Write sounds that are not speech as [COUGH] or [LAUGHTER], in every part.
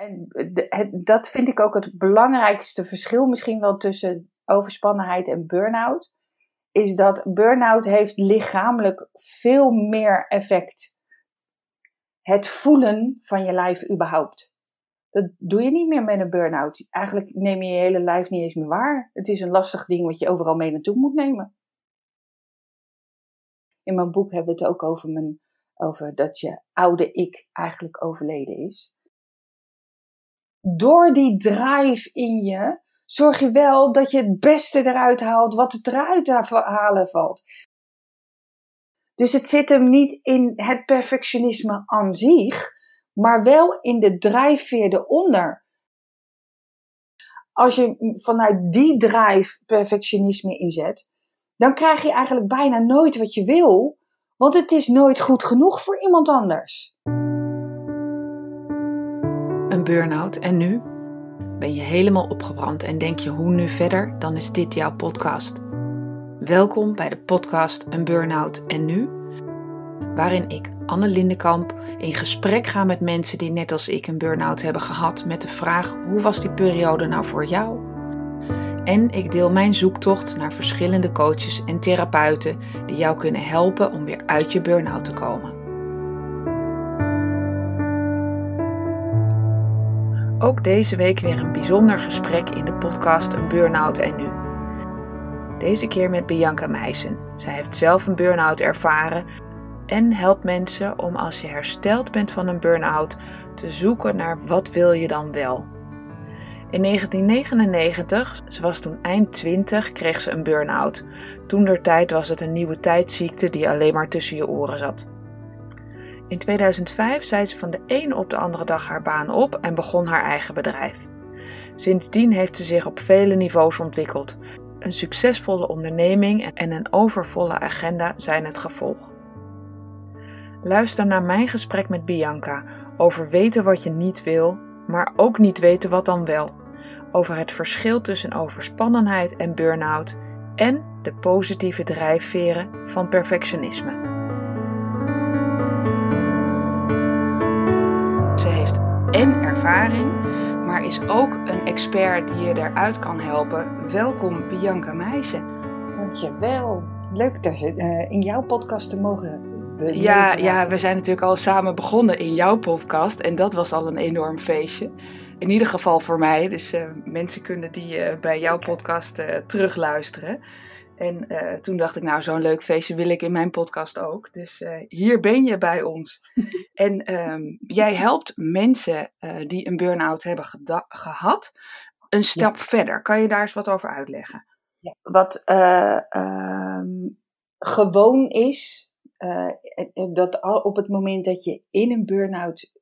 En dat vind ik ook het belangrijkste verschil misschien wel tussen overspannenheid en burn-out. Is dat burn-out heeft lichamelijk veel meer effect. Het voelen van je lijf überhaupt. Dat doe je niet meer met een burn-out. Eigenlijk neem je je hele lijf niet eens meer waar. Het is een lastig ding wat je overal mee naartoe moet nemen. In mijn boek hebben we het ook over, mijn, over dat je oude ik eigenlijk overleden is. Door die drive in je zorg je wel dat je het beste eruit haalt wat het eruit halen valt. Dus het zit hem niet in het perfectionisme aan zich, maar wel in de drijfveer eronder. Als je vanuit die drive perfectionisme inzet, dan krijg je eigenlijk bijna nooit wat je wil, want het is nooit goed genoeg voor iemand anders. Burn-out en nu? Ben je helemaal opgebrand en denk je hoe nu verder? Dan is dit jouw podcast. Welkom bij de podcast Een Burn-out en nu, waarin ik, Anne Lindenkamp, in gesprek ga met mensen die net als ik een burn-out hebben gehad met de vraag hoe was die periode nou voor jou? En ik deel mijn zoektocht naar verschillende coaches en therapeuten die jou kunnen helpen om weer uit je burn-out te komen. Ook deze week weer een bijzonder gesprek in de podcast Een Burn-out en Nu. Deze keer met Bianca Meijsen. Zij heeft zelf een burn-out ervaren en helpt mensen om als je hersteld bent van een burn-out te zoeken naar wat wil je dan wel. In 1999, ze was toen eind 20, kreeg ze een burn-out. Toen der tijd was het een nieuwe tijdziekte die alleen maar tussen je oren zat. In 2005 zei ze van de ene op de andere dag haar baan op en begon haar eigen bedrijf. Sindsdien heeft ze zich op vele niveaus ontwikkeld. Een succesvolle onderneming en een overvolle agenda zijn het gevolg. Luister naar mijn gesprek met Bianca over weten wat je niet wil, maar ook niet weten wat dan wel. Over het verschil tussen overspannenheid en burn-out en de positieve drijfveren van perfectionisme. En ervaring, maar is ook een expert die je eruit kan helpen. Welkom Bianca Meijsen. Dankjewel. Leuk dat ze uh, in jouw podcast te mogen ja, ja, we zijn natuurlijk al samen begonnen in jouw podcast en dat was al een enorm feestje. In ieder geval voor mij, dus uh, mensen kunnen die uh, bij jouw podcast uh, terugluisteren. En toen dacht ik, nou, zo'n leuk feestje wil ik in mijn podcast ook. Dus hier ben je bij ons. [LAUGHS] en um, jij helpt mensen die een burn-out hebben gehad een stap ja. verder. Kan je daar eens wat over uitleggen? Ja, wat um, gewoon is, dat op het moment dat je in een burn-out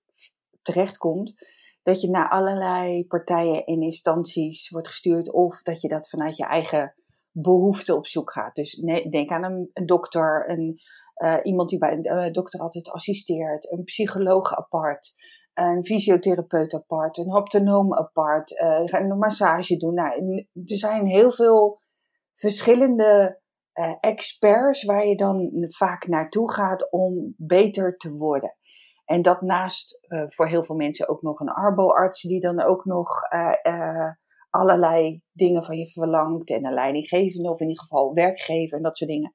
terechtkomt, dat je naar allerlei partijen en instanties wordt gestuurd of dat je dat vanuit je eigen behoefte op zoek gaat. Dus denk aan een, een dokter, een, uh, iemand die bij een uh, dokter altijd assisteert, een psycholoog apart, een fysiotherapeut apart, een haptonoom apart, een massage doen. Nou, er zijn heel veel verschillende uh, experts waar je dan vaak naartoe gaat om beter te worden. En dat naast uh, voor heel veel mensen ook nog een arboarts die dan ook nog uh, allerlei dingen van je verlangt. En een leidinggevende of in ieder geval werkgever en dat soort dingen.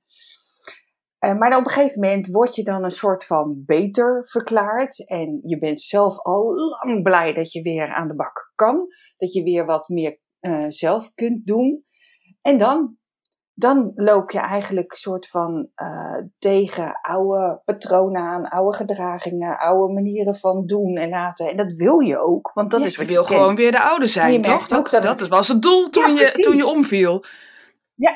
maar dan op een gegeven moment word je dan een soort van beter verklaard. En je bent zelf al lang blij dat je weer aan de bak kan. Dat je weer wat meer zelf kunt doen. En dan dan loop je eigenlijk soort van uh, tegen oude patronen aan, oude gedragingen, oude manieren van doen en laten. En dat wil je ook, want dat is wat je wil gewoon weer de oude zijn, toch? Dat, dat, dat, was het doel toen, je, toen je omviel. Ja.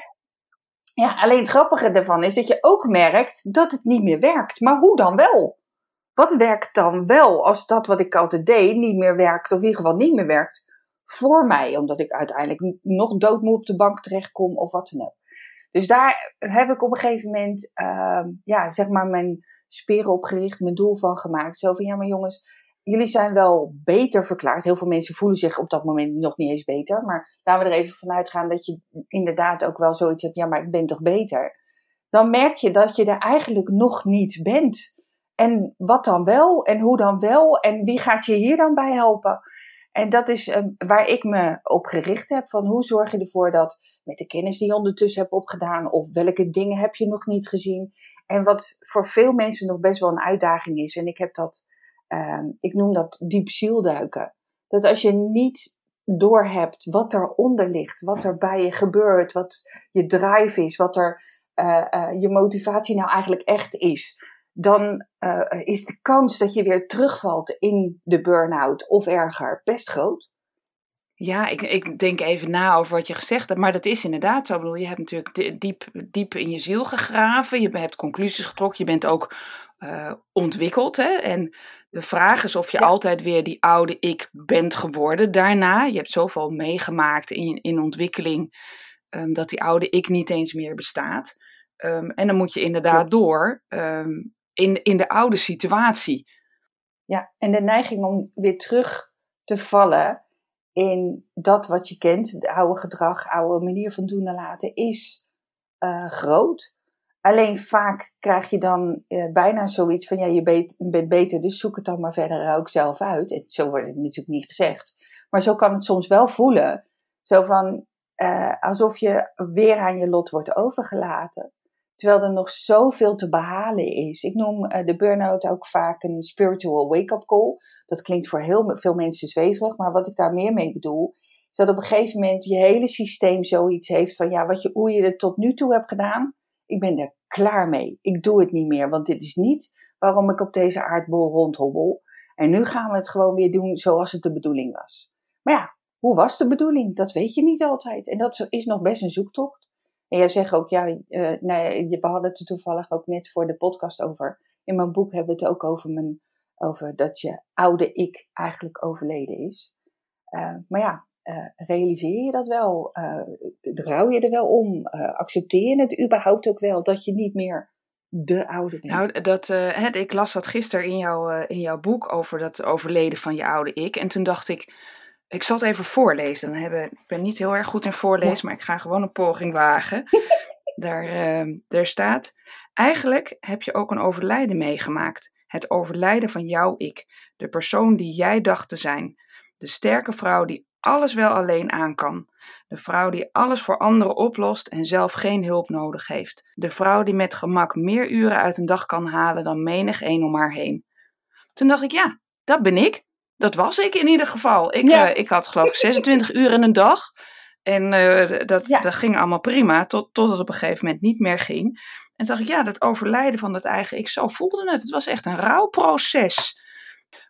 ja, alleen het grappige ervan is dat je ook merkt dat het niet meer werkt. Maar hoe dan wel? Wat werkt dan wel als dat wat ik altijd deed niet meer werkt, of in ieder geval niet meer werkt voor mij, omdat ik uiteindelijk nog doodmoe op de bank terechtkom of wat dan ook. Dus daar heb ik op een gegeven moment, uh, ja, zeg maar mijn speren opgericht, mijn doel van gemaakt. Zo van, ja, maar jongens, jullie zijn wel beter verklaard. Heel veel mensen voelen zich op dat moment nog niet eens beter. Maar laten we er even vanuit gaan dat je inderdaad ook wel zoiets hebt, ja, maar ik ben toch beter. Dan merk je dat je er eigenlijk nog niet bent. En wat dan wel? En hoe dan wel? En wie gaat je hier dan bij helpen? En dat is uh, waar ik me op gericht heb. Van hoe zorg je ervoor dat met de kennis die je ondertussen hebt opgedaan, of welke dingen heb je nog niet gezien. En wat voor veel mensen nog best wel een uitdaging is. En ik heb dat, uh, ik noem dat diep zielduiken. Dat als je niet doorhebt wat eronder ligt, wat er bij je gebeurt, wat je drive is, wat er uh, je motivatie nou eigenlijk echt is dan uh, is de kans dat je weer terugvalt in de burn-out of erger best groot. Ja, ik, ik denk even na over wat je gezegd hebt, maar dat is inderdaad zo. Ik bedoel, je hebt natuurlijk diep, diep in je ziel gegraven, je hebt conclusies getrokken, je bent ook uh, ontwikkeld. Hè? En de vraag is of je altijd weer die oude ik bent geworden daarna. Je hebt zoveel meegemaakt in, in ontwikkeling um, dat die oude ik niet eens meer bestaat. Um, en dan moet je inderdaad Klopt. door um, in, in de oude situatie. Ja, en de neiging om weer terug te vallen in dat wat je kent, de oude gedrag, oude manier van doen en laten, is uh, groot. Alleen vaak krijg je dan uh, bijna zoiets van, ja, je bent, beter, dus zoek het dan maar verder ook zelf uit. En zo wordt het natuurlijk niet gezegd. Maar zo kan het soms wel voelen. Zo van, uh, alsof je weer aan je lot wordt overgelaten. Terwijl er nog zoveel te behalen is. Ik noem de burn-out ook vaak een spiritual wake-up call. Dat klinkt voor heel veel mensen zweverig, maar wat ik daar meer mee bedoel, is dat op een gegeven moment je hele systeem zoiets heeft van ja, wat je, hoe je het tot nu toe hebt gedaan, ik ben er klaar mee. Ik doe het niet meer, want dit is niet waarom ik op deze aardbol rondhobbel. En nu gaan we het gewoon weer doen zoals het de bedoeling was. Maar ja, hoe was de bedoeling? Dat weet je niet altijd. En dat is nog best een zoektocht. En jij zegt ook, ja, uh, nee, we hadden het er toevallig ook net voor de podcast over. In mijn boek hebben we het ook over, mijn, over dat je oude ik eigenlijk overleden is. Uh, maar ja, uh, realiseer je dat wel? rouw je er wel om? accepteer je het überhaupt ook wel dat je niet meer de oude bent? Nou, dat, hè, ik las dat gisteren in, jou, in jouw boek over dat overleden van je oude ik. En toen dacht ik, ik zal het even voorlezen. Dan hebben, ik ben niet heel erg goed in voorlezen, maar ik ga gewoon een poging wagen. [LAUGHS] daar, daar staat: Eigenlijk heb je ook een overlijden meegemaakt. Het overlijden van jouw ik, de persoon die jij dacht te zijn. De sterke vrouw die alles wel alleen aan kan. De vrouw die alles voor anderen oplost en zelf geen hulp nodig heeft. De vrouw die met gemak meer uren uit een dag kan halen dan menig een om haar heen. Toen dacht ik, ja, dat ben ik. Dat was ik in ieder geval. Ik, uh, ik had geloof ik 26 uur in een dag. En uh, dat, dat ging allemaal prima, tot, tot het op een gegeven moment niet meer ging. En toen dacht ik, ja, dat overlijden van dat eigen ik, zo voelde het. Het was echt een rouwproces.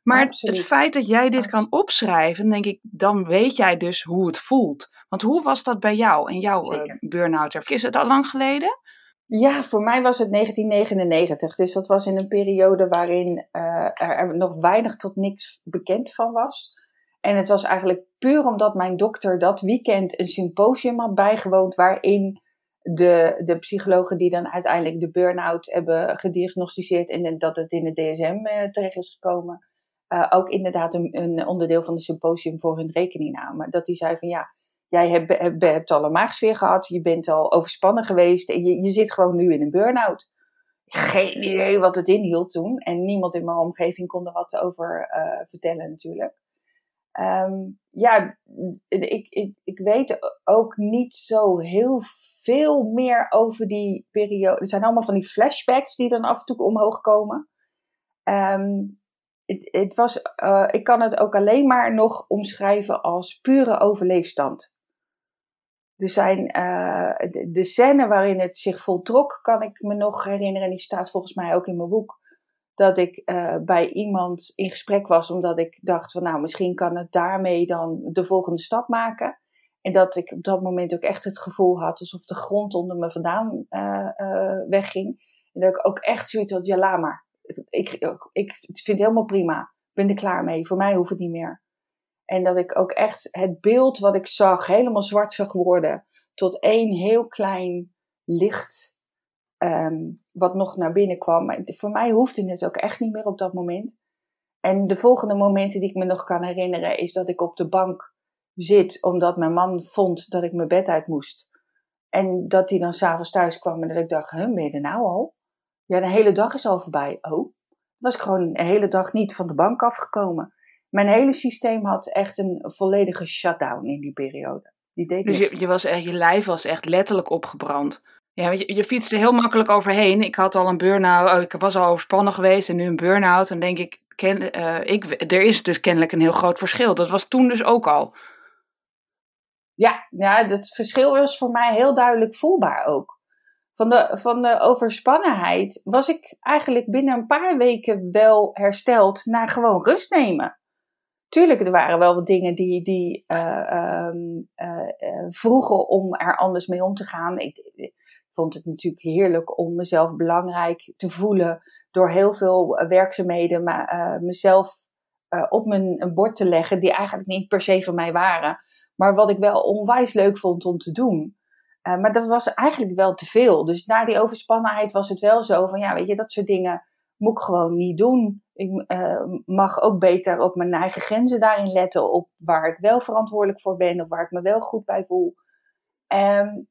Maar het feit dat jij dit kan opschrijven, denk ik, dan weet jij dus hoe het voelt. Want hoe was dat bij jou en jouw uh, burn-out? Is het al lang geleden? Ja, voor mij was het 1999. Dus dat was in een periode waarin uh, er nog weinig tot niks bekend van was. En het was eigenlijk puur omdat mijn dokter dat weekend een symposium had bijgewoond. waarin de, de psychologen die dan uiteindelijk de burn-out hebben gediagnosticeerd. en dat het in de DSM eh, terecht is gekomen. Uh, ook inderdaad een, een, onderdeel van de symposium voor hun rekening namen. Dat die zei van ja Jij hebt, al een maagsfeer gehad, je bent al overspannen geweest en je, zit gewoon nu in een burn-out. Geen idee wat het inhield toen. En niemand in mijn omgeving kon er wat over uh, vertellen natuurlijk. Um, ja, ik, ik, ik weet ook niet zo heel veel meer over die periode. Er zijn allemaal van die flashbacks die dan af en toe omhoog komen. Um, het, het was, uh, ik kan het ook alleen maar nog omschrijven als pure overleefstand. Er zijn uh, de, de, scène waarin het zich voltrok, kan ik me nog herinneren. En die staat volgens mij ook in mijn boek. Dat ik uh, bij iemand in gesprek was, omdat ik dacht van nou, misschien kan het daarmee dan de volgende stap maken. En dat ik op dat moment ook echt het gevoel had alsof de grond onder me vandaan uh, wegging. En dat ik ook echt zoiets had, ja laat maar. Ik, ik vind het helemaal prima. Ik ben er klaar mee. Voor mij hoeft het niet meer. En dat ik ook echt het beeld wat ik zag helemaal zwart zag worden. Tot één heel klein licht um, wat nog naar binnen kwam. Maar voor mij hoefde het ook echt niet meer op dat moment. En de volgende momenten die ik me nog kan herinneren is dat ik op de bank zit omdat mijn man vond dat ik mijn bed uit moest. En dat hij dan s'avonds thuis kwam en dat ik dacht, huh, ben je er nou al? Ja, de hele dag is al voorbij. Oh, was ik gewoon een hele dag niet van de bank afgekomen. Mijn hele systeem had echt een volledige shutdown in die periode. Die deed dus je, je, was, je lijf was echt letterlijk opgebrand. Ja, je, je fietste heel makkelijk overheen. Ik had al een burn-out, oh, ik was al overspannen geweest en nu een burn-out. Dan denk ik, ken, uh, ik, er is dus kennelijk een heel groot verschil. Dat was toen dus ook al. Ja, ja, het verschil was voor mij heel duidelijk voelbaar ook. Van de, van de overspannenheid was ik eigenlijk binnen een paar weken wel hersteld naar gewoon rust nemen. Tuurlijk, er waren wel wat dingen die, die uh, uh, vroegen om er anders mee om te gaan. Ik, vond het natuurlijk heerlijk om mezelf belangrijk te voelen door heel veel werkzaamheden maar, mezelf op mijn bord te leggen die eigenlijk niet per se van mij waren. Maar wat ik wel onwijs leuk vond om te doen. Maar dat was eigenlijk wel te veel. Dus na die overspannenheid was het wel zo van, ja, weet je, dat soort dingen moet ik gewoon niet doen. Ik mag ook beter op mijn eigen grenzen daarin letten, op waar ik wel verantwoordelijk voor ben, of waar ik me wel goed bij voel. Um,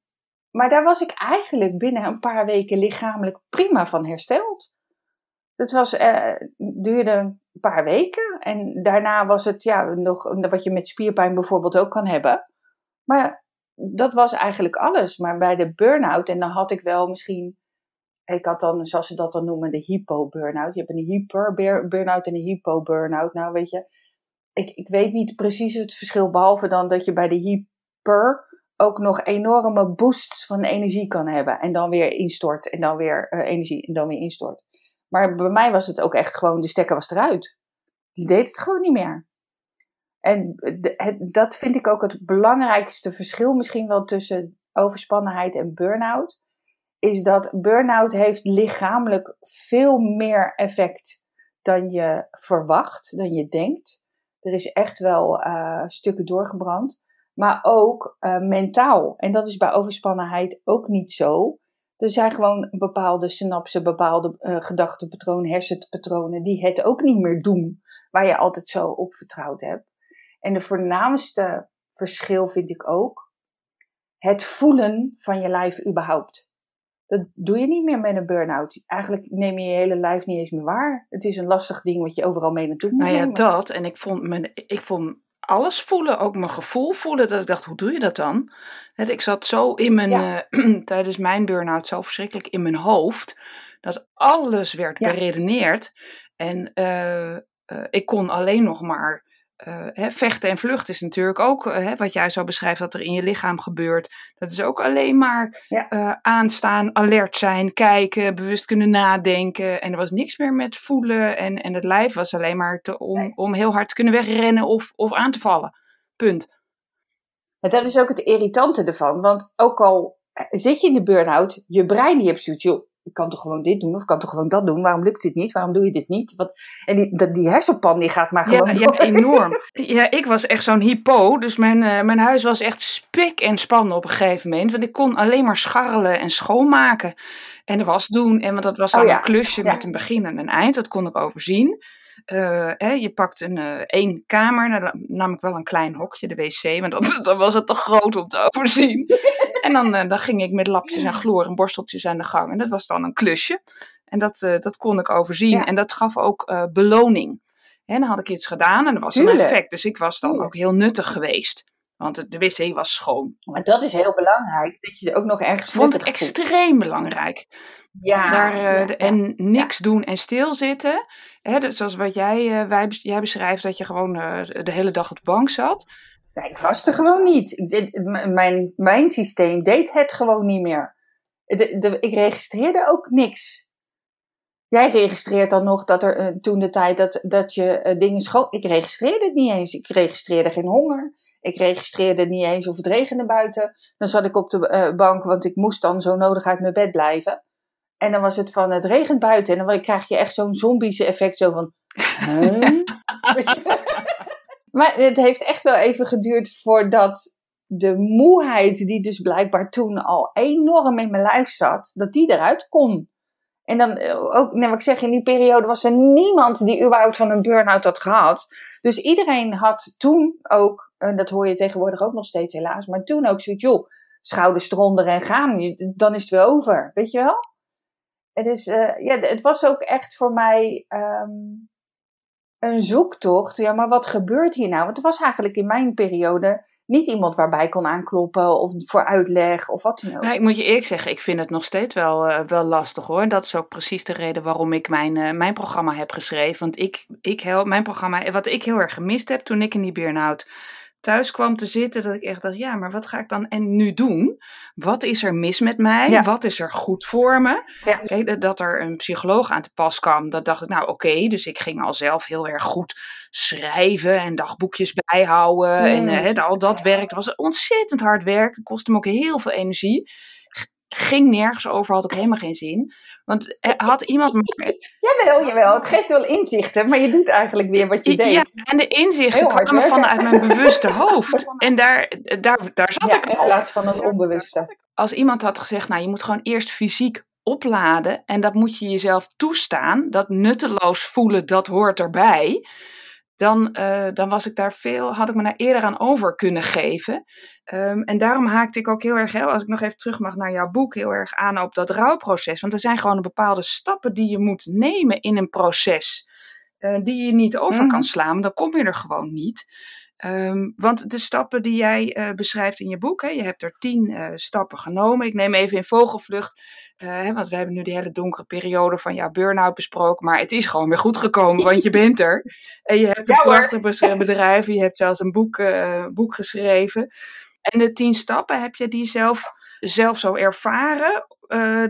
maar daar was ik eigenlijk binnen een paar weken lichamelijk prima van hersteld. Het was, uh, duurde een paar weken en daarna was het ja, nog wat je met spierpijn bijvoorbeeld ook kan hebben. Maar dat was eigenlijk alles. Maar bij de burn-out, en dan had ik wel misschien, ik had dan, zoals ze dat dan noemen, de hypo-burn-out. Je hebt een hyper-burn-out en een hypo-burn-out. Nou, weet je, ik, ik weet niet precies het verschil, behalve dan dat je bij de hyper ook nog enorme boosts van energie kan hebben. En dan weer instort, en dan weer uh, energie, en dan weer instort. Maar bij mij was het ook echt gewoon, de stekker was eruit. Die deed het gewoon niet meer. En dat vind ik ook het belangrijkste verschil misschien wel tussen overspannenheid en burn-out. Is dat burn-out heeft lichamelijk veel meer effect dan je verwacht, dan je denkt. Er is echt wel uh, stukken doorgebrand. Maar ook uh, mentaal. En dat is bij overspannenheid ook niet zo. Er zijn gewoon bepaalde synapsen, bepaalde uh, gedachtepatronen, hersenpatronen die het ook niet meer doen waar je altijd zo op vertrouwd hebt. En de voornaamste verschil vind ik ook het voelen van je lijf überhaupt. Dat doe je niet meer met een burn-out. Eigenlijk neem je je hele lijf niet eens meer waar. Het is een lastig ding wat je overal mee naartoe moet Nou ja, nemen. dat. En ik vond, mijn, ik vond alles voelen, ook mijn gevoel voelen. Dat ik dacht, hoe doe je dat dan? Ik zat zo in mijn, ja. uh, [CLEARS THROAT] tijdens mijn burn-out zo verschrikkelijk in mijn hoofd. Dat alles werd ja. beredeneerd. En uh, uh, ik kon alleen nog maar uh, hè, vechten en vluchten is natuurlijk ook uh, wat jij zo beschrijft dat er in je lichaam gebeurt. Dat is ook alleen maar ja. uh, aanstaan, alert zijn, kijken, bewust kunnen nadenken. En er was niks meer met voelen. En, en het lijf was alleen maar te, om, om heel hard te kunnen wegrennen of, of aan te vallen. Punt. En dat is ook het irritante ervan. Want ook al zit je in de burn-out, je brein die hebt zoiets, joh, ik kan toch gewoon dit doen of ik kan toch gewoon dat doen? Waarom lukt dit niet? Waarom doe je dit niet? Wat, en die, die hersenpan die gaat maar gewoon ja, door. Ja, enorm. Ja, ik was echt zo'n hypo. Dus mijn, uh, mijn huis was echt spik en spannen op een gegeven moment. Want ik kon alleen maar scharrelen en schoonmaken. En was doen. En want dat was dan oh, ja. een klusje ja. met een begin en een eind. Dat kon ik overzien. Uh, hè, je pakt een uh, één kamer, nou, dan nam ik wel een klein hokje, de wc, want dan, [LAUGHS] dan was het te groot om te overzien. [LAUGHS] en dan, uh, dan ging ik met lapjes en chloor en borsteltjes aan de gang. En dat was dan een klusje. En dat, dat kon ik overzien. Ja. En dat gaf ook beloning. En dan had ik iets gedaan en dat was Tuurlijk. een effect. Dus ik was dan ook heel nuttig geweest. Want de wc was schoon. Maar dat is heel belangrijk. Dat je ook nog ergens Vond ik extreem belangrijk. Ja, Daar, ja, de, en niks ja. doen en stilzitten. Hè, dus zoals wat jij, uh, wij, jij beschrijft, dat je gewoon uh, de hele dag op de bank zat. Ja, ik was er gewoon niet. Ik, dit, mijn, mijn systeem deed het gewoon niet meer. De, de, ik registreerde ook niks. Jij registreert dan nog dat er toen de tijd dat, dat je dingen schoon. Ik registreerde het niet eens. Ik registreerde geen honger. Ik registreerde niet eens of het regende buiten. Dan zat ik op de uh, bank, want ik moest dan zo nodig uit mijn bed blijven. En dan was het van, het regent buiten. En dan krijg je echt zo'n zombie effect, zo van... [LAUGHS] Maar het heeft echt wel even geduurd voordat de moeheid, die dus blijkbaar toen al enorm in mijn lijf zat, dat die eruit kon. En dan ook, nou, ik zeg, in die periode was er niemand die überhaupt van een burn-out had gehad. Dus iedereen had toen ook, en dat hoor je tegenwoordig ook nog steeds helaas, maar toen ook zoiets, joh, schouders eronder en gaan, dan is het weer over, weet je wel? Het, is, uh, ja, het was ook echt voor mij, um, een zoektocht. Ja, maar wat gebeurt hier nou? Want er was eigenlijk in mijn periode niet iemand waarbij ik kon aankloppen of voor uitleg of wat dan ook. Nou, ik moet je eerlijk zeggen, ik vind het nog steeds wel, uh, wel lastig hoor. Dat is ook precies de reden waarom ik mijn, uh, mijn programma heb geschreven. Want ik, ik help mijn programma, wat ik heel erg gemist heb toen ik in die burn-out thuis kwam te zitten, dat ik echt dacht, ja, maar wat ga ik dan en nu doen? Wat is er mis met mij? Wat is er goed voor me? Ja. dat er een psycholoog aan te pas kwam, dat dacht ik, nou oké, dus ik ging al zelf heel erg goed schrijven en dagboekjes bijhouden en uh, al dat werk. Dat was ontzettend hard werk, het kostte me ook heel veel energie ging nergens over, had ook helemaal geen zin. Want had iemand. [LAUGHS] Jawel, jawel. Het geeft wel inzichten, maar je doet eigenlijk weer wat je deed. Ja, en de inzichten kwamen vanuit mijn bewuste [LAUGHS] hoofd. En daar, daar, daar zat ik al. In plaats van het onbewuste. Als iemand had gezegd, nou, je moet gewoon eerst fysiek opladen. En dat moet je jezelf toestaan. Dat nutteloos voelen, dat hoort erbij dan, uh, dan was ik daar veel, had ik me daar eerder aan over kunnen geven. Um, en daarom haakte ik ook heel erg, als ik nog even terug mag naar jouw boek, heel erg aan op dat rouwproces. Want er zijn gewoon bepaalde stappen die je moet nemen in een proces. Uh, die je niet over kan mhm. slaan, dan kom je er gewoon niet. Um, want de stappen die jij uh, beschrijft in je boek, hè, je hebt er tien uh, stappen genomen. Ik neem even in vogelvlucht, uh, hè, want we hebben nu die hele donkere periode van jouw burn-out besproken. Maar het is gewoon weer goed gekomen, want je bent er. [LAUGHS] En je hebt een ja, prachtig bedrijf, je hebt zelfs een boek, boek geschreven. En de tien stappen, heb je die zelf, zelf zo ervaren?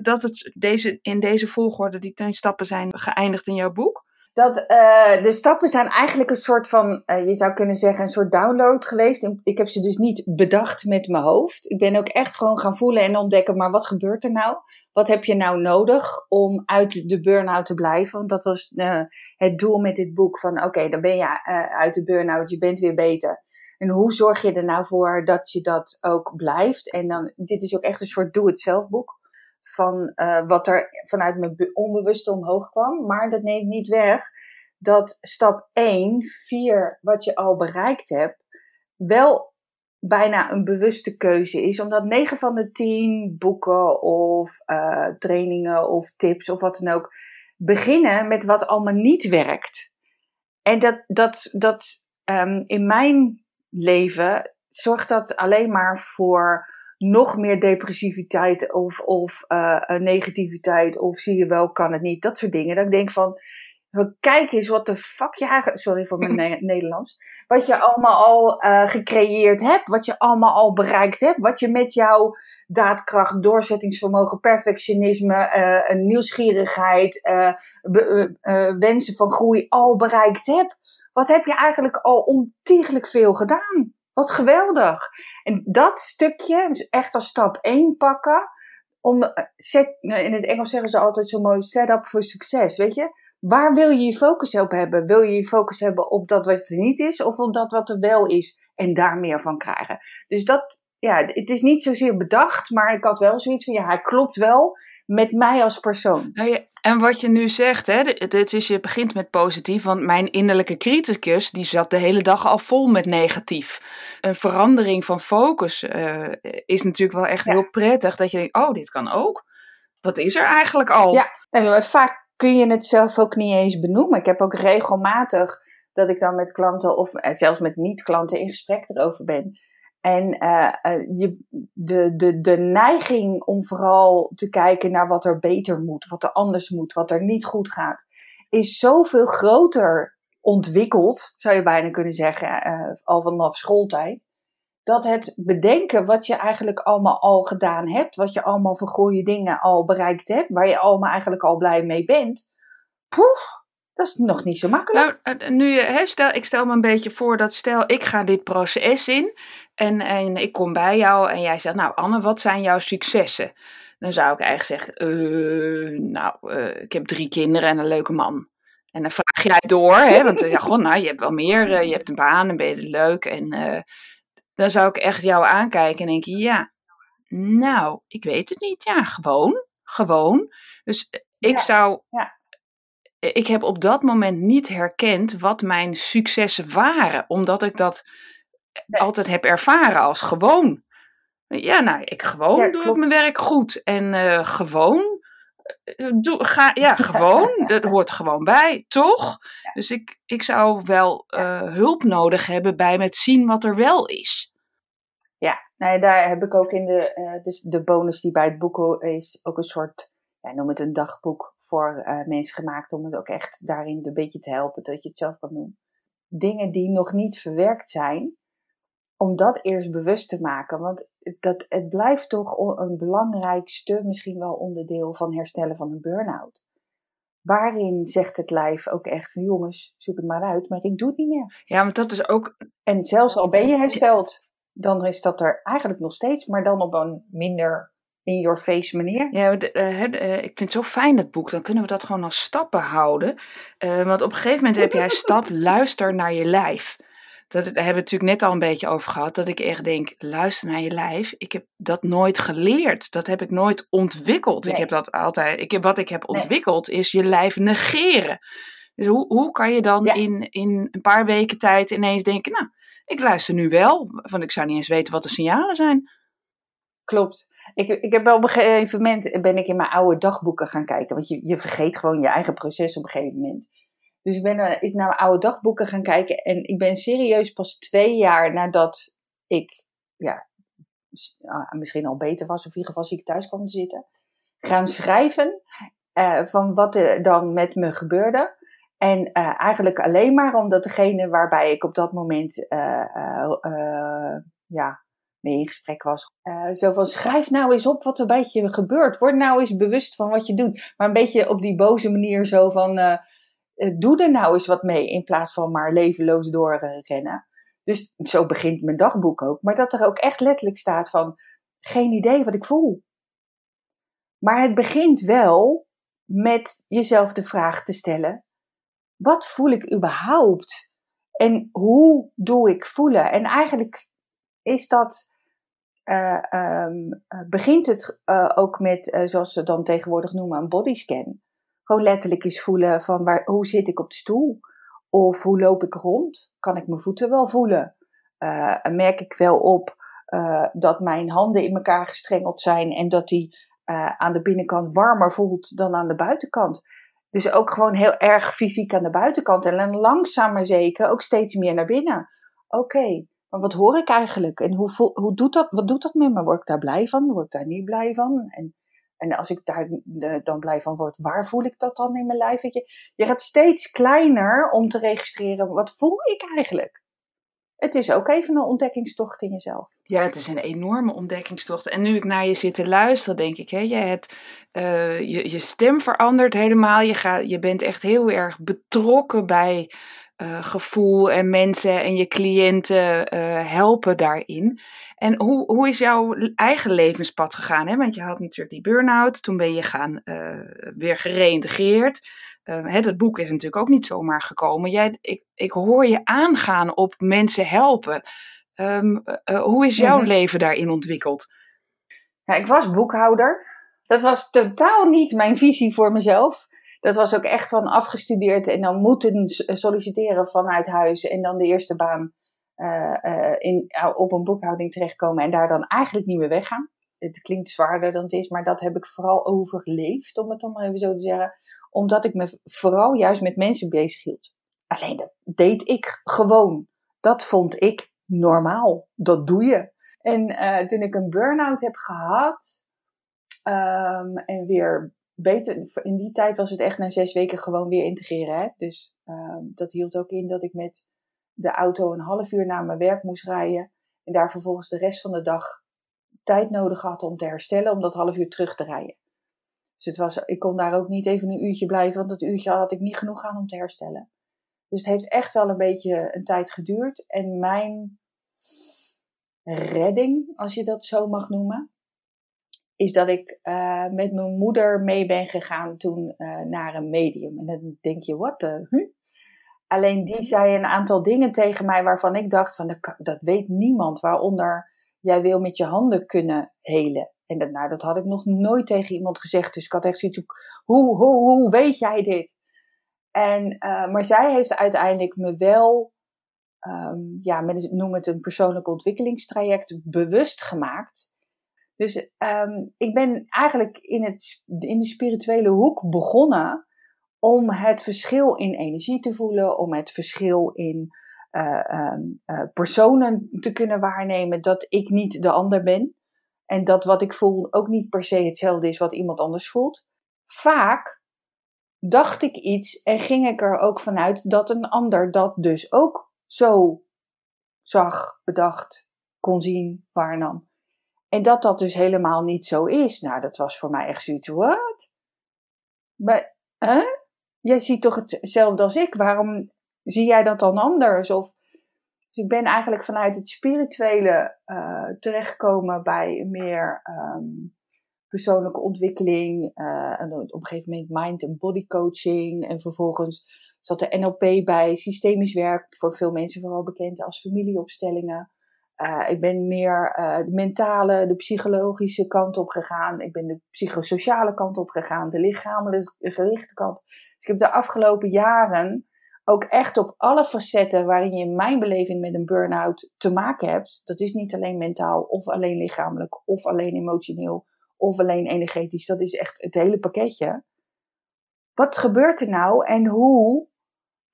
dat het deze, in deze volgorde, die tien stappen zijn geëindigd in jouw boek? Dat uh, de stappen zijn eigenlijk een soort van, uh, je zou kunnen zeggen, een soort download geweest. Ik heb ze dus niet bedacht met mijn hoofd. Ik ben ook echt gewoon gaan voelen en ontdekken, maar wat gebeurt er nou? Wat heb je nou nodig om uit de burn-out te blijven? Want dat was uh, het doel met dit boek van, oké, dan ben je uit de burn-out, je bent weer beter. En hoe zorg je er nou voor dat je dat ook blijft? En dan, dit is ook echt een soort do-it-zelf boek van uh, wat er vanuit mijn onbewuste omhoog kwam. Maar dat neemt niet weg dat stap 1, 4, wat je al bereikt hebt, wel bijna een bewuste keuze is. Omdat 9 van de 10 boeken of uh, trainingen of tips of wat dan ook beginnen met wat allemaal niet werkt. En dat, dat, dat um, in mijn leven zorgt dat alleen maar voor nog meer depressiviteit of, of uh, negativiteit of zie je wel, kan het niet. Dat soort dingen. Dat ik denk van, kijk eens wat de fuck je eigenlijk, sorry voor mijn [LAUGHS] Nederlands, wat je allemaal al uh, gecreëerd hebt, wat je allemaal al bereikt hebt, wat je met jouw daadkracht, doorzettingsvermogen, perfectionisme, uh, nieuwsgierigheid, wensen van groei al bereikt hebt. Wat heb je eigenlijk al ontiegelijk veel gedaan? Wat geweldig. En dat stukje, dus echt als stap 1 pakken, om, eh, set, nou, in het Engels zeggen ze altijd zo mooi, set up voor succes, weet je? Waar wil je je focus op hebben? Wil je je focus hebben op dat wat er niet is, of op dat wat er wel is en daar meer van krijgen? Dus dat, ja, het is niet zozeer bedacht, maar ik had wel zoiets van, ja, hij klopt wel met mij als persoon. Nou en wat je nu zegt, hè, dit is, je begint met positief, want mijn innerlijke criticus die zat de hele dag al vol met negatief. Een verandering van focus uh, is natuurlijk wel echt heel prettig, dat je denkt, oh, dit kan ook. Wat is er eigenlijk al? Ja, en vaak kun je het zelf ook niet eens benoemen. Ik heb ook regelmatig dat ik dan met klanten of eh, zelfs met niet-klanten in gesprek erover ben. En uh, je, de, de, de neiging om vooral te kijken naar wat er beter moet, wat er anders moet, wat er niet goed gaat, is zoveel groter ontwikkeld, zou je bijna kunnen zeggen, uh, al vanaf schooltijd. Dat het bedenken wat je eigenlijk allemaal al gedaan hebt, wat je allemaal voor goede dingen al bereikt hebt, waar je allemaal eigenlijk al blij mee bent, poeh, dat is nog niet zo makkelijk. Nou, nu, hè, stel, ik stel me een beetje voor dat stel ik ga dit proces in en, en ik kom bij jou en jij zegt, nou Anne, wat zijn jouw successen? Dan zou ik eigenlijk zeggen, uh, nou, uh, ik heb drie kinderen en een leuke man. En dan vraag jij door, hè, want ja, god, nou, je hebt wel meer, uh, je hebt een baan en ben je leuk. En dan zou ik echt jou aankijken en denken, ja, nou, ik weet het niet. Ja, gewoon, gewoon. Dus ik ja, zou ja ik heb op dat moment niet herkend wat mijn successen waren, omdat ik dat altijd heb ervaren als gewoon. Ja, nou, ik gewoon doe ik mijn werk goed en uh, gewoon eh, doe, ga, [LAUGHS] ja, gewoon. Dat hoort gewoon bij, toch? Dus ik, ik zou wel uh, hulp nodig hebben bij het zien wat er wel is. Ja, nou daar heb ik ook in de, uh, dus de bonus die bij het boek is, ook een soort, ja, noem het een dagboek voor uh, mensen gemaakt om het ook echt daarin een beetje te helpen, dat je het zelf kan doen. Dingen die nog niet verwerkt zijn, om dat eerst bewust te maken. Want dat, het blijft toch een belangrijkste, misschien wel onderdeel van herstellen van een burn-out. Waarin zegt het lijf ook echt van jongens, zoek het maar uit, maar ik doe het niet meer. Ja, maar dat is ook. En zelfs al ben je hersteld, dan is dat er eigenlijk nog steeds, maar dan op een minder in your face manier. Ja, uh, uh, ik vind het zo fijn dat boek. Dan kunnen we dat gewoon als stappen houden. Uh, want op een gegeven moment heb jij stap, [LAUGHS] luister naar je lijf dat, daar hebben we natuurlijk net al een beetje over gehad. Dat ik echt denk, luister naar je lijf. Ik heb dat nooit geleerd. Dat heb ik nooit ontwikkeld. Ik heb dat altijd. Ik heb, wat ik heb ontwikkeld is je lijf negeren. Dus hoe, hoe kan je dan in, in een paar weken tijd ineens denken, nou, ik luister nu wel. Want ik zou niet eens weten wat de signalen zijn. Klopt. Ik, ik heb op een gegeven moment ben ik in mijn oude dagboeken gaan kijken. Want je, je vergeet gewoon je eigen proces op een gegeven moment. Dus ik ben uh, eens naar mijn oude dagboeken gaan kijken. En ik ben serieus pas twee jaar nadat ik ja, ah, misschien al beter was, of in ieder geval ziek thuis kwam te zitten, gaan schrijven uh, van wat er dan met me gebeurde. En uh, eigenlijk alleen maar omdat degene waarbij ik op dat moment ja, mee in gesprek was. zo van schrijf nou eens op wat er bij je gebeurt. Word nou eens bewust van wat je doet. Maar een beetje op die boze manier zo van eh, doe er nou eens wat mee in plaats van maar levenloos doorrennen. Dus zo begint mijn dagboek ook. Maar dat er ook echt letterlijk staat van geen idee wat ik voel. Maar het begint wel met jezelf de vraag te stellen: wat voel ik überhaupt? En hoe doe ik voelen? En eigenlijk is dat. Uh, um, begint het uh, ook met, zoals ze dan tegenwoordig noemen, een bodyscan. Gewoon letterlijk eens voelen van waar, hoe zit ik op de stoel? Of hoe loop ik rond? Kan ik mijn voeten wel voelen? Merk ik wel op dat mijn handen in elkaar gestrengeld zijn en dat die aan de binnenkant warmer voelt dan aan de buitenkant. Dus ook gewoon heel erg fysiek aan de buitenkant en dan langzaam maar zeker ook steeds meer naar binnen. Oké, maar wat hoor ik eigenlijk? En hoe, hoe doet dat, wat doet dat met me? Word ik daar blij van? Word ik daar niet blij van? En en als ik daar dan blij van word, waar voel ik dat dan in mijn lijf? Je? gaat steeds kleiner om te registreren, wat voel ik eigenlijk? Het is ook even een ontdekkingstocht in jezelf. Ja, het is een enorme ontdekkingstocht. En nu ik naar je zit te luisteren, denk ik, hè, je, hebt, uh, je, je stem verandert helemaal. Je, gaat, je bent echt heel erg betrokken bij uh, gevoel en mensen en je cliënten uh, helpen daarin. En hoe, hoe is jouw eigen levenspad gegaan? Hè? Want je had natuurlijk die burn-out, toen ben je gaan uh, weer gereïntegreerd. hè, dat boek is natuurlijk ook niet zomaar gekomen. Jij, ik, ik hoor je aangaan op mensen helpen. Um, hoe is jouw mm leven daarin ontwikkeld? Ja, ik was boekhouder. Dat was totaal niet mijn visie voor mezelf dat was ook echt van afgestudeerd en dan moeten solliciteren vanuit huis en dan de eerste baan uh, uh, in, op een boekhouding terechtkomen en daar dan eigenlijk niet meer weggaan. Het klinkt zwaarder dan het is, maar dat heb ik vooral overleefd, om het dan maar even zo te zeggen. Omdat ik me vooral juist met mensen bezig hield. Alleen dat deed ik gewoon. Dat vond ik normaal. Dat doe je. En uh, toen ik een burn-out heb gehad um, en weer beter, in die tijd was het echt na zes weken gewoon weer integreren. Hè? Dus uh, dat hield ook in dat ik met de auto een half uur naar mijn werk moest rijden. En daar vervolgens de rest van de dag tijd nodig had om te herstellen, om dat half uur terug te rijden. Dus het was, ik kon daar ook niet even een uurtje blijven, want dat uurtje had ik niet genoeg aan om te herstellen. Dus het heeft echt wel een beetje een tijd geduurd. En mijn redding, als je dat zo mag noemen, is dat ik uh, met mijn moeder mee ben gegaan toen uh, naar een medium. En dan denk je, wat de... Huh? Alleen die zei een aantal dingen tegen mij waarvan ik dacht van, dat, dat weet niemand. Waaronder, jij wil met je handen kunnen helen. En dat, nou, dat had ik nog nooit tegen iemand gezegd. Dus ik had echt zoiets hoe, hoe, hoe weet jij dit? En, uh, maar zij heeft uiteindelijk me wel, um, ja, met, noem het een persoonlijk ontwikkelingstraject, bewust gemaakt Dus ehm, ik ben eigenlijk in, het, in de spirituele hoek begonnen om het verschil in energie te voelen, om het verschil in uh, uh, personen te kunnen waarnemen dat ik niet de ander ben. En dat wat ik voel ook niet per se hetzelfde is wat iemand anders voelt. Vaak dacht ik iets en ging ik er ook vanuit dat een ander dat dus ook zo zag, bedacht, kon zien, waarnam. En dat dat dus helemaal niet zo is. Nou, dat was voor mij echt zoiets, wat? Maar, hè? Jij ziet toch hetzelfde als ik? Waarom zie jij dat dan anders? Of, dus ik ben eigenlijk vanuit het spirituele uh, terechtgekomen bij meer um, persoonlijke ontwikkeling. Uh, en op een gegeven moment mind- en body coaching. En vervolgens zat de NLP bij, systemisch werk, voor veel mensen vooral bekend als familieopstellingen. Uh, ik ben meer uh, de mentale, de psychologische kant op gegaan. Ik ben de psychosociale kant op gegaan, de lichamelijke gerichte kant. Dus ik heb de afgelopen jaren ook echt op alle facetten waarin je in mijn beleving met een burn-out te maken hebt. Dat is niet alleen mentaal of alleen lichamelijk of alleen emotioneel of alleen energetisch. Dat is echt het hele pakketje. Wat gebeurt er nou en hoe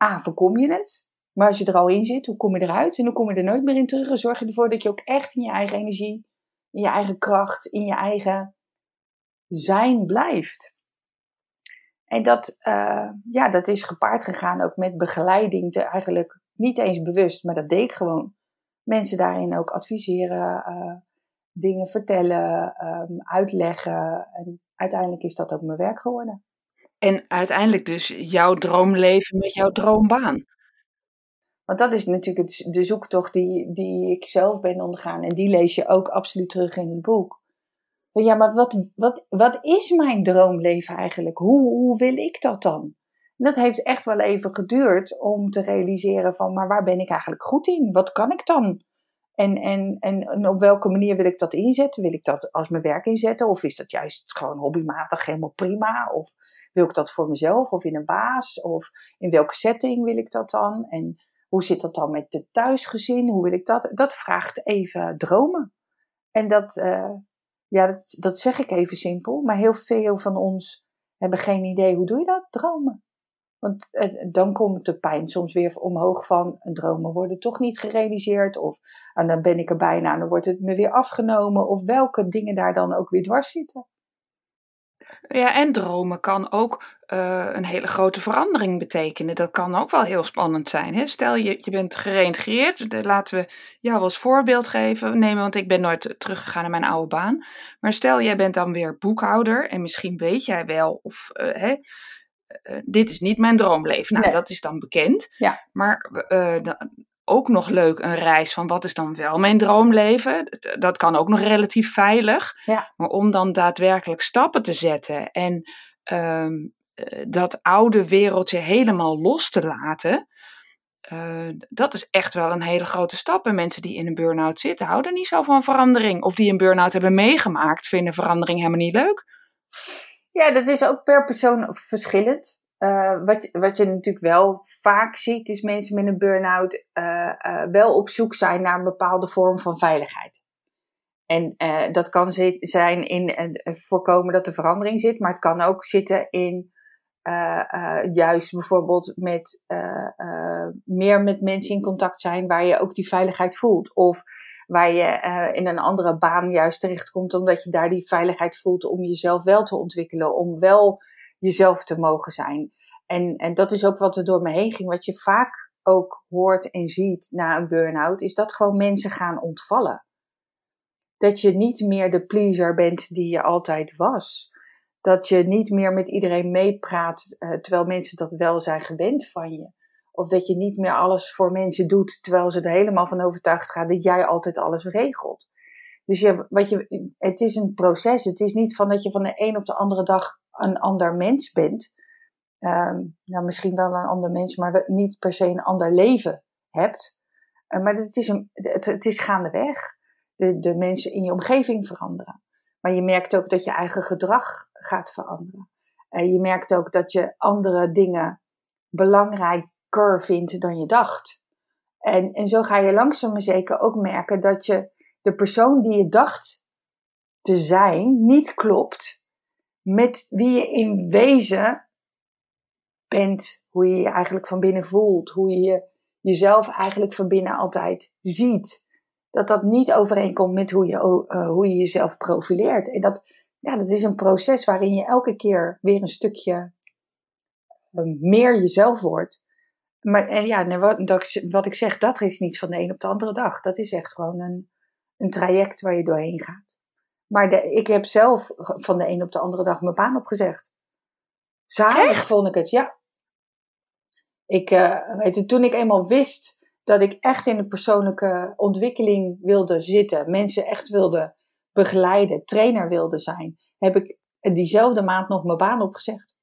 A, voorkom je het? Maar als je er al in zit, hoe kom je eruit? En hoe kom je er nooit meer in terug? En zorg je ervoor dat je ook echt in je eigen energie, in je eigen kracht, in je eigen zijn blijft. En dat, uh, ja, dat is gepaard gegaan ook met begeleiding, te, eigenlijk niet eens bewust, maar dat deed ik gewoon. Mensen daarin ook adviseren, uh, dingen vertellen, um, uitleggen. En uiteindelijk is dat ook mijn werk geworden. En uiteindelijk dus jouw droomleven met jouw droombaan. Want dat is natuurlijk de zoektocht die, die ik zelf ben ondergaan. En die lees je ook absoluut terug in het boek. Van ja, maar wat, wat, wat is mijn droomleven eigenlijk? Hoe, hoe wil ik dat dan? En dat heeft echt wel even geduurd om te realiseren van, maar waar ben ik eigenlijk goed in? Wat kan ik dan? En, en, en op welke manier wil ik dat inzetten? Wil ik dat als mijn werk inzetten? Of is dat juist gewoon hobbymatig helemaal prima? Of wil ik dat voor mezelf of in een baas? Of in welke setting wil ik dat dan? En hoe zit dat dan met de thuisgezin? Hoe wil ik dat? Dat vraagt even dromen. En dat, uh, ja, dat, dat zeg ik even simpel. Maar heel veel van ons hebben geen idee. Hoe doe je dat? Dromen. Want uh, dan komt de pijn soms weer omhoog van dromen worden toch niet gerealiseerd. Of en dan ben ik er bijna en dan wordt het me weer afgenomen. Of welke dingen daar dan ook weer dwars zitten. Ja, en dromen kan ook uh, een hele grote verandering betekenen. Dat kan ook wel heel spannend zijn. Hè? Stel je, je bent gereïntegreerd. Laten we jou als voorbeeld geven, nemen, want ik ben nooit teruggegaan naar mijn oude baan. Maar stel jij bent dan weer boekhouder en misschien weet jij wel of uh, hè, uh, dit is niet mijn droomleven. Nou, nee. dat is dan bekend. Ja. Maar ook nog leuk een reis van wat is dan wel mijn droomleven. Dat kan ook nog relatief veilig. Ja. Maar om dan daadwerkelijk stappen te zetten en um, dat oude wereldje helemaal los te laten. Uh, dat is echt wel een hele grote stap. En mensen die in een burn-out zitten, houden niet zo van verandering. Of die een burn-out hebben meegemaakt, vinden verandering helemaal niet leuk. Ja, dat is ook per persoon verschillend. Uh, wat, wat je natuurlijk wel vaak ziet, is mensen met een burn-out uh, uh, wel op zoek zijn naar een bepaalde vorm van veiligheid. En dat kan zijn in voorkomen dat er verandering zit, maar het kan ook zitten in juist bijvoorbeeld met meer met mensen in contact zijn waar je ook die veiligheid voelt. Of waar je in een andere baan juist terechtkomt omdat je daar die veiligheid voelt om jezelf wel te ontwikkelen, om wel jezelf te mogen zijn. En, en dat is ook wat er door me heen ging. Wat je vaak ook hoort en ziet na een burn-out, is dat gewoon mensen gaan ontvallen. Dat je niet meer de pleaser bent die je altijd was. Dat je niet meer met iedereen meepraat, uh, terwijl mensen dat wel zijn gewend van je. Of dat je niet meer alles voor mensen doet, terwijl ze er helemaal van overtuigd gaan dat jij altijd alles regelt. Dus je, wat je, het is een proces. Het is niet van dat je van de een op de andere dag een ander mens bent. Um, nou, misschien wel een ander mens, maar niet per se een ander leven hebt. Uh, maar het is, een, het, is gaandeweg. De, de mensen in je omgeving veranderen. Maar je merkt ook dat je eigen gedrag gaat veranderen. Je merkt ook dat je andere dingen belangrijker vindt dan je dacht. En, en zo ga je langzaam maar zeker ook merken dat je de persoon die je dacht te zijn niet klopt met wie je in wezen bent, hoe je je eigenlijk van binnen voelt, hoe je jezelf eigenlijk van binnen altijd ziet. Dat dat niet overeenkomt met hoe je, uh, hoe je jezelf profileert. En dat, ja, dat is een proces waarin je elke keer weer een stukje uh, meer jezelf wordt. Maar en ja, wat, wat ik zeg, dat is niet van de een op de andere dag. Dat is echt gewoon een, een traject waar je doorheen gaat. Maar de, ik heb zelf van de een op de andere dag mijn baan opgezegd. Zalig vond ik het, ja. Ik, uh, weet je, toen ik eenmaal wist dat ik echt in de persoonlijke ontwikkeling wilde zitten, mensen echt wilde begeleiden, trainer wilde zijn, heb ik diezelfde maand nog mijn baan opgezegd.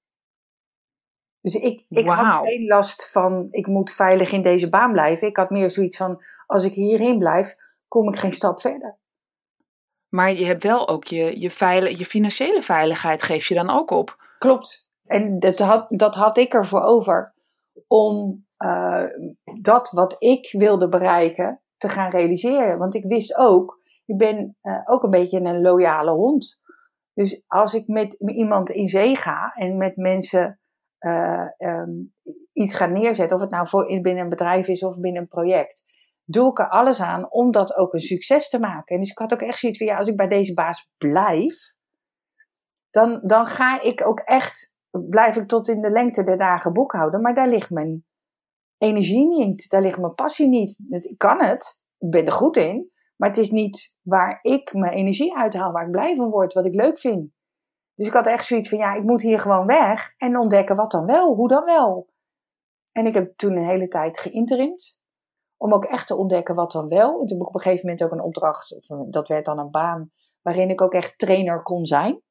Dus ik, ik had geen last van, ik moet veilig in deze baan blijven. Ik had meer zoiets van, als ik hierin blijf, kom ik geen stap verder. Maar je hebt wel ook je, je, je financiële veiligheid, geef je dan ook op. Klopt. En dat had, dat had ik ervoor over om uh, dat wat ik wilde bereiken te gaan realiseren. Want ik wist ook, ik ben uh, ook een beetje een loyale hond. Dus als ik met iemand in zee ga en met mensen uh, um, iets ga neerzetten, of het nou voor, binnen een bedrijf is of binnen een project, doe ik er alles aan om dat ook een succes te maken. En dus ik had ook echt zoiets van, ja, als ik bij deze baas blijf, dan, dan ga ik ook echt, blijf ik tot in de lengte der dagen boekhouden, maar daar ligt mijn energie niet, daar ligt mijn passie niet. Ik kan het, ik ben er goed in, maar het is niet waar ik mijn energie uithaal, waar ik blij van word, wat ik leuk vind. Dus ik had echt zoiets van, ja, ik moet hier gewoon weg en ontdekken wat dan wel, hoe dan wel. En ik heb toen een hele tijd geïnterimd, om ook echt te ontdekken wat dan wel. En toen heb ik op een gegeven moment ook een opdracht, dat werd dan een baan, waarin ik ook echt trainer kon zijn.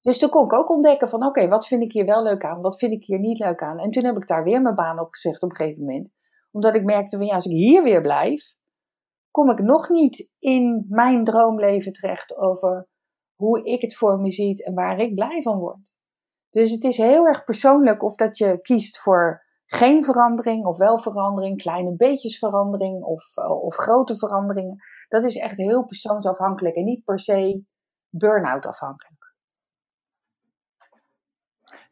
Dus toen kon ik ook ontdekken van, oké, wat vind ik hier wel leuk aan, wat vind ik hier niet leuk aan. En toen heb ik daar weer mijn baan op gezegd op een gegeven moment. Omdat ik merkte van, ja, als ik hier weer blijf, kom ik nog niet in mijn droomleven terecht over hoe ik het voor me ziet en waar ik blij van word. Dus het is heel erg persoonlijk of dat je kiest voor geen verandering of wel verandering, kleine beetjes verandering of, of grote veranderingen. Dat is echt heel persoonsafhankelijk en niet per se burn-out afhankelijk.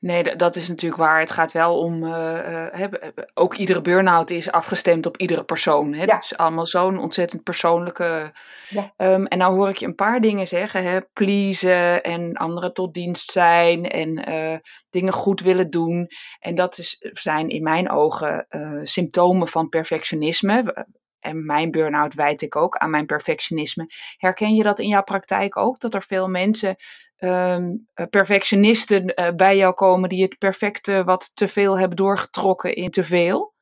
Nee, dat is natuurlijk waar. Het gaat wel om. Uh, uh, ook iedere burn-out is afgestemd op iedere persoon. Hè? Ja. Dat is allemaal zo'n ontzettend persoonlijke. Ja. Um, en nou hoor ik je een paar dingen zeggen: hè? pleasen en anderen tot dienst zijn en uh, dingen goed willen doen. En dat is, zijn in mijn ogen symptomen van perfectionisme. En mijn burn-out wijd ik ook aan mijn perfectionisme. Herken je dat in jouw praktijk ook? Dat er veel mensen um, perfectionisten uh, bij jou komen die het perfecte wat te veel hebben doorgetrokken in te veel?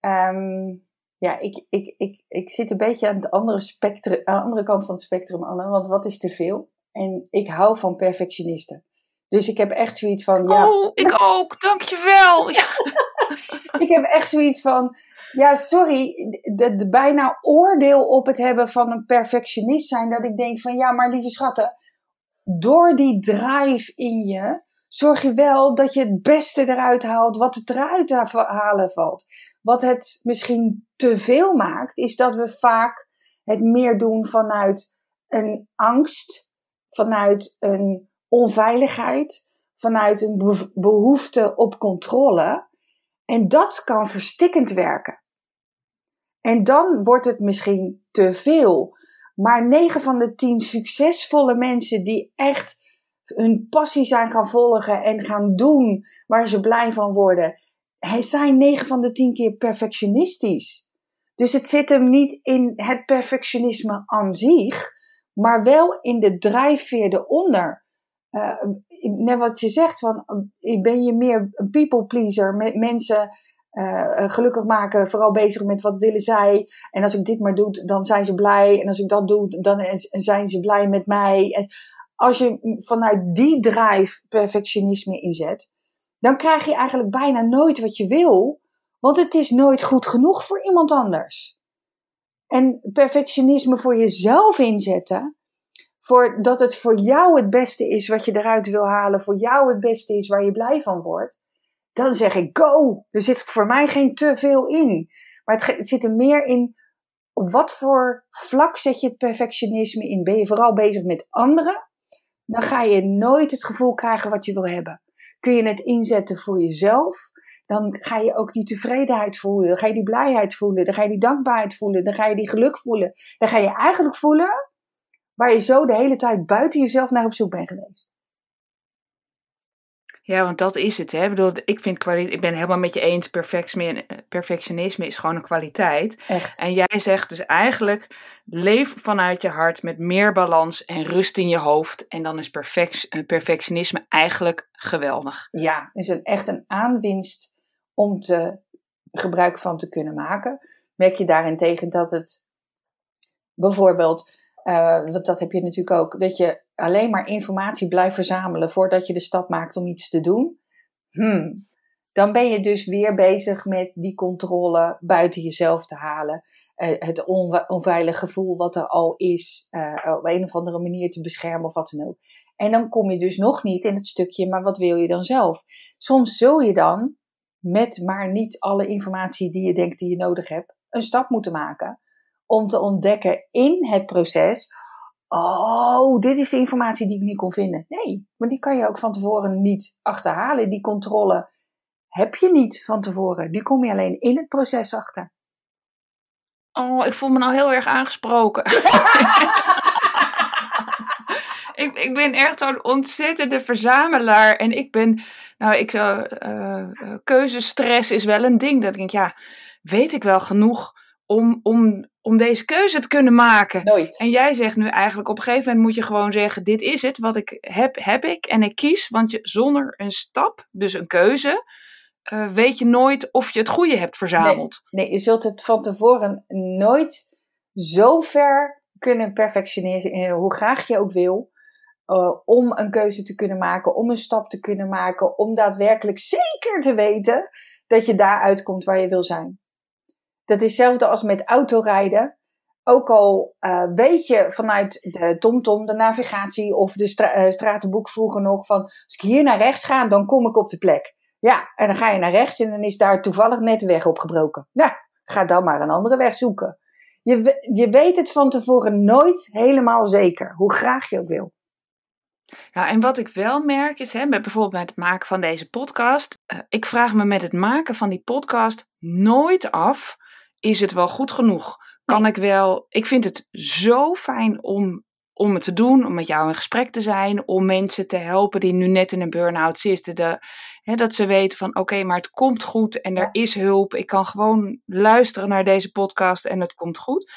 Um, ja, ik, ik, ik, ik zit een beetje aan, het andere, spectrum, aan de andere kant van het spectrum, Anne. Want wat is te veel? En ik hou van perfectionisten. Dus ik heb echt zoiets van. Ja, oh, ik ook, dankjewel. [LAUGHS] ik heb echt zoiets van. Ja, sorry, de, bijna oordeel op het hebben van een perfectionist zijn. Dat ik denk van ja, maar lieve schatten, door die drive in je, zorg je wel dat je het beste eruit haalt wat het eruit halen valt. Wat het misschien te veel maakt, is dat we vaak het meer doen vanuit een angst, vanuit een onveiligheid, vanuit een behoefte op controle. En dat kan verstikkend werken. En dan wordt het misschien te veel. Maar 9 van de 10 succesvolle mensen die echt hun passie zijn gaan volgen en gaan doen waar ze blij van worden, zijn 9 van de 10 keer perfectionistisch. Dus het zit hem niet in het perfectionisme aan zich, maar wel in de drijfveer eronder. Uh, net wat je zegt, van, ben je meer een people pleaser, met mensen uh, gelukkig maken, vooral bezig met wat willen zij. En als ik dit maar doe, dan zijn ze blij. En als ik dat doe, dan zijn ze blij met mij. En als je vanuit die drive perfectionisme inzet, dan krijg je eigenlijk bijna nooit wat je wil. Want het is nooit goed genoeg voor iemand anders. En perfectionisme voor jezelf inzetten, dat het voor jou het beste is wat je eruit wil halen, voor jou het beste is waar je blij van wordt, dan zeg ik go. Er zit voor mij geen te veel in. Maar het, zit er meer in op wat voor vlak zet je het perfectionisme in? Ben je vooral bezig met anderen? Dan ga je nooit het gevoel krijgen wat je wil hebben. Kun je het inzetten voor jezelf? Dan ga je ook die tevredenheid voelen. Dan ga je die blijheid voelen. Dan ga je die dankbaarheid voelen. Dan ga je die geluk voelen. Dan ga je eigenlijk voelen waar je zo de hele tijd buiten jezelf naar op zoek bent geweest. Ja, want dat is het. Hè? Ik, bedoel, ik, vind kwaliteit, ik ben helemaal met je eens, perfectionisme is gewoon een kwaliteit. Echt. En jij zegt dus eigenlijk, leef vanuit je hart met meer balans en rust in je hoofd. En dan is perfect, eh, perfectionisme eigenlijk geweldig. Ja, is een, echt een aanwinst om te gebruik van te kunnen maken. Merk je daarentegen dat het bijvoorbeeld, uh, want dat heb je natuurlijk ook, dat je alleen maar informatie blijft verzamelen voordat je de stap maakt om iets te doen, hmm, dan ben je dus weer bezig met die controle buiten jezelf te halen. Uh, het onveilige gevoel wat er al is, uh, op een of andere manier te beschermen of wat dan ook. En dan kom je dus nog niet in het stukje, maar wat wil je dan zelf? Soms zul je dan, met maar niet alle informatie die je denkt die je nodig hebt, een stap moeten maken. Om te ontdekken in het proces, oh, dit is de informatie die ik niet kon vinden. Nee, maar die kan je ook van tevoren niet achterhalen. Die controle heb je niet van tevoren. Die kom je alleen in het proces achter. Oh, ik voel me nou heel erg aangesproken. [LAUGHS] [LAUGHS] ik, ik ben echt zo'n ontzettende verzamelaar. En ik ben, nou, ik, uh, uh, keuzestress is wel een ding. Dat ik denk, ja, weet ik wel genoeg om, om, om deze keuze te kunnen maken. Nooit. En jij zegt nu eigenlijk op een gegeven moment moet je gewoon zeggen: dit is het, wat ik heb, heb ik en ik kies. Want je, zonder een stap, dus een keuze, uh, weet je nooit of je het goede hebt verzameld. Nee, nee, je zult het van tevoren nooit zo ver kunnen perfectioneren, hoe graag je ook wil. Uh, om een keuze te kunnen maken, om een stap te kunnen maken, om daadwerkelijk zeker te weten dat je daar uitkomt waar je wil zijn. Dat is hetzelfde als met autorijden. Ook al uh, weet je vanuit de TomTom, de navigatie of de uh, stratenboek vroeger nog van als ik hier naar rechts ga, dan kom ik op de plek. Ja, en dan ga je naar rechts en dan is daar toevallig net de weg opgebroken. Nou, ga dan maar een andere weg zoeken. Je, je weet het van tevoren nooit helemaal zeker, hoe graag je ook wil. Nou, en wat ik wel merk is, hè, met bijvoorbeeld met het maken van deze podcast, uh, ik vraag me met het maken van die podcast nooit af is het wel goed genoeg? Kan ik wel. Ik vind het zo fijn om, om het te doen, om met jou in gesprek te zijn, om mensen te helpen die nu net in een burn-out zitten. De, hè, dat ze weten van oké, maar het komt goed en er is hulp. Ik kan gewoon luisteren naar deze podcast en het komt goed.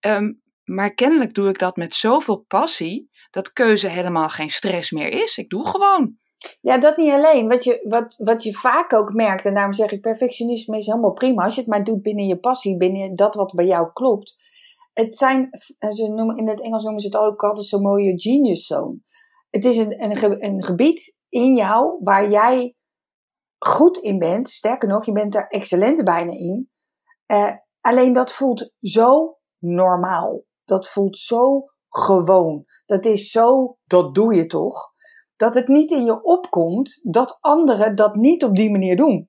Um, maar kennelijk doe ik dat met zoveel passie dat keuze helemaal geen stress meer is. Ik doe gewoon. Ja, dat niet alleen. Wat je, wat, wat je vaak ook merkt, en daarom zeg ik, perfectionisme is helemaal prima. Als je het maar doet binnen je passie, binnen dat wat bij jou klopt. Het zijn, ze noemen, in het Engels noemen ze het ook altijd zo'n mooie genius zone. Het is een, een, een gebied in jou waar jij goed in bent. Sterker nog, je bent er excellent bijna in. Uh, alleen dat voelt zo normaal. Dat voelt zo gewoon. Dat is zo, dat doe je toch? Dat het niet in je opkomt dat anderen dat niet op die manier doen.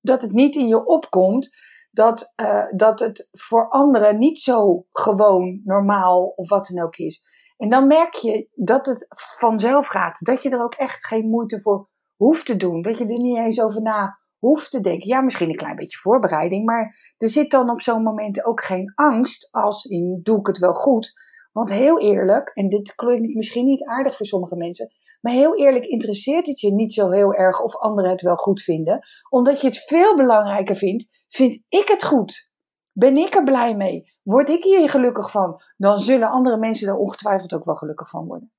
Dat het niet in je opkomt dat, uh, dat het voor anderen niet zo gewoon, normaal of wat dan ook is. En dan merk je dat het vanzelf gaat. Dat je er ook echt geen moeite voor hoeft te doen. Dat je er niet eens over na hoeft te denken. Ja, misschien een klein beetje voorbereiding. Maar er zit dan op zo'n moment ook geen angst als in doe ik het wel goed. Want heel eerlijk, en dit klinkt misschien niet aardig voor sommige mensen. Maar heel eerlijk interesseert het je niet zo heel erg of anderen het wel goed vinden. Omdat je het veel belangrijker vindt, vind ik het goed? Ben ik er blij mee? Word ik hier gelukkig van? Dan zullen andere mensen er ongetwijfeld ook wel gelukkig van worden.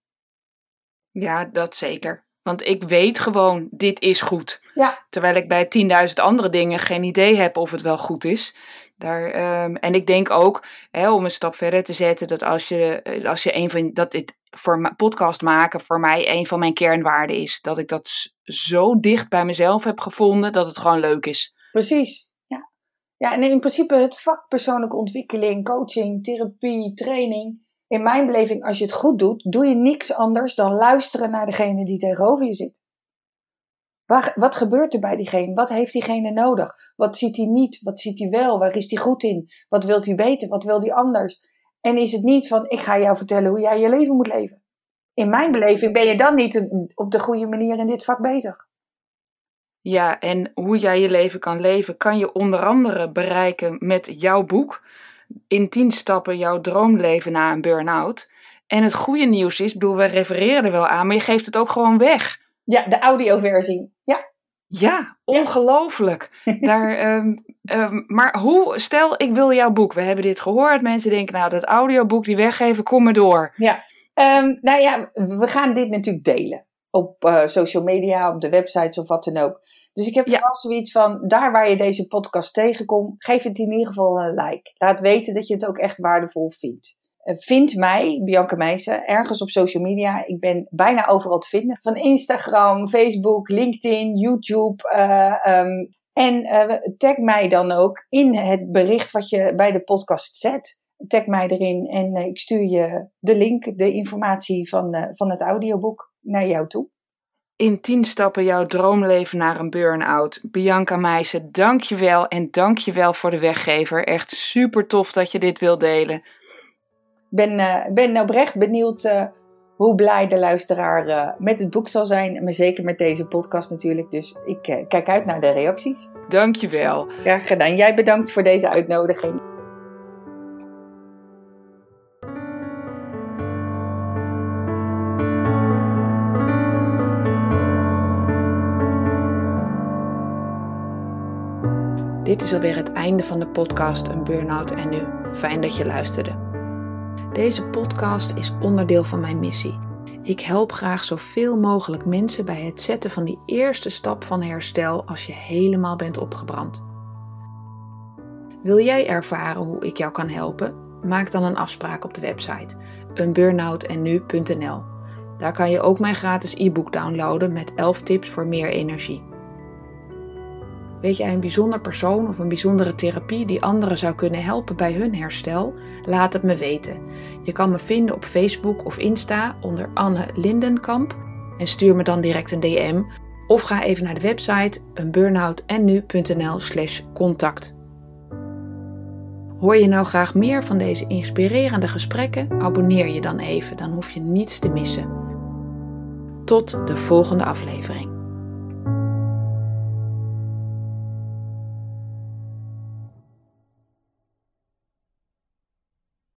Ja, dat zeker. Want ik weet gewoon, dit is goed. Ja. Terwijl ik bij 10.000 andere dingen geen idee heb of het wel goed is. Daar, um, en ik denk ook, hè, om een stap verder te zetten, dat als je, als je een van dat dit voor podcast maken voor mij een van mijn kernwaarden is. Dat ik dat zo dicht bij mezelf heb gevonden dat het gewoon leuk is. Precies. Ja, ja en in principe het vak persoonlijke ontwikkeling, coaching, therapie, training. In mijn beleving, als je het goed doet, doe je niks anders dan luisteren naar degene die tegenover je zit. Waar, wat gebeurt er bij diegene? Wat heeft diegene nodig? Wat ziet hij niet? Wat ziet hij wel? Waar is hij goed in? Wat wilt hij beter? Wat wil hij anders? En is het niet van, ik ga jou vertellen hoe jij je leven moet leven. In mijn beleving ben je dan niet op de goede manier in dit vak bezig. Ja, en hoe jij je leven kan leven, kan je onder andere bereiken met jouw boek. In 10 stappen jouw droomleven na een burn-out. En het goede nieuws is, bedoel, we refereren er wel aan, maar je geeft het ook gewoon weg. Ja, de audioversie. Ja. Ja, ongelooflijk. [LAUGHS] Daar, um, um, maar hoe, stel ik wil jouw boek. We hebben dit gehoord. Mensen denken, nou, dat audioboek die weggeven, kom maar door. Ja, um, nou ja, we gaan dit natuurlijk delen. Op uh, social media, op de websites of wat dan ook. Dus ik heb vooral zoiets van, daar waar je deze podcast tegenkomt, geef het in ieder geval een like. Laat weten dat je het ook echt waardevol vindt. Eh, vind mij, Bianca Meijsen, ergens op social media. Ik ben bijna overal te vinden. Van Instagram, Facebook, LinkedIn, YouTube. Uh, um, en uh, tag mij dan ook in het bericht wat je bij de podcast zet. Tag mij erin en ik stuur je de link, de informatie van, van het audioboek naar jou toe. In 10 stappen jouw droomleven naar een burn-out. Bianca Meijsen, dank je wel en dank je wel voor de weggever. Echt super tof dat je dit wil delen ben, uh, ben oprecht benieuwd uh, hoe blij de luisteraar uh, met het boek zal zijn. Maar zeker met deze podcast natuurlijk. Dus ik kijk uit naar de reacties. Dankjewel. Graag gedaan. Jij bedankt voor deze uitnodiging. Dit is alweer het einde van de podcast Een Burnout en Nu. Fijn dat je luisterde. Deze podcast is onderdeel van mijn missie. Ik help graag zoveel mogelijk mensen bij het zetten van die eerste stap van herstel als je helemaal bent opgebrand. Wil jij ervaren hoe ik jou kan helpen? Maak dan een afspraak op de website eenburnoutennu.nl. Daar kan je ook mijn gratis e-book downloaden met 11 tips voor meer energie. Weet jij een bijzonder persoon of een bijzondere therapie die anderen zou kunnen helpen bij hun herstel? Laat het me weten. Je kan me vinden op Facebook of Insta onder Anne Lindenkamp en stuur me dan direct een DM of ga even naar de website eenburnoutennu.nl slash contact. Hoor je nou graag meer van deze inspirerende gesprekken? Abonneer je dan even, dan hoef je niets te missen. Tot de volgende aflevering.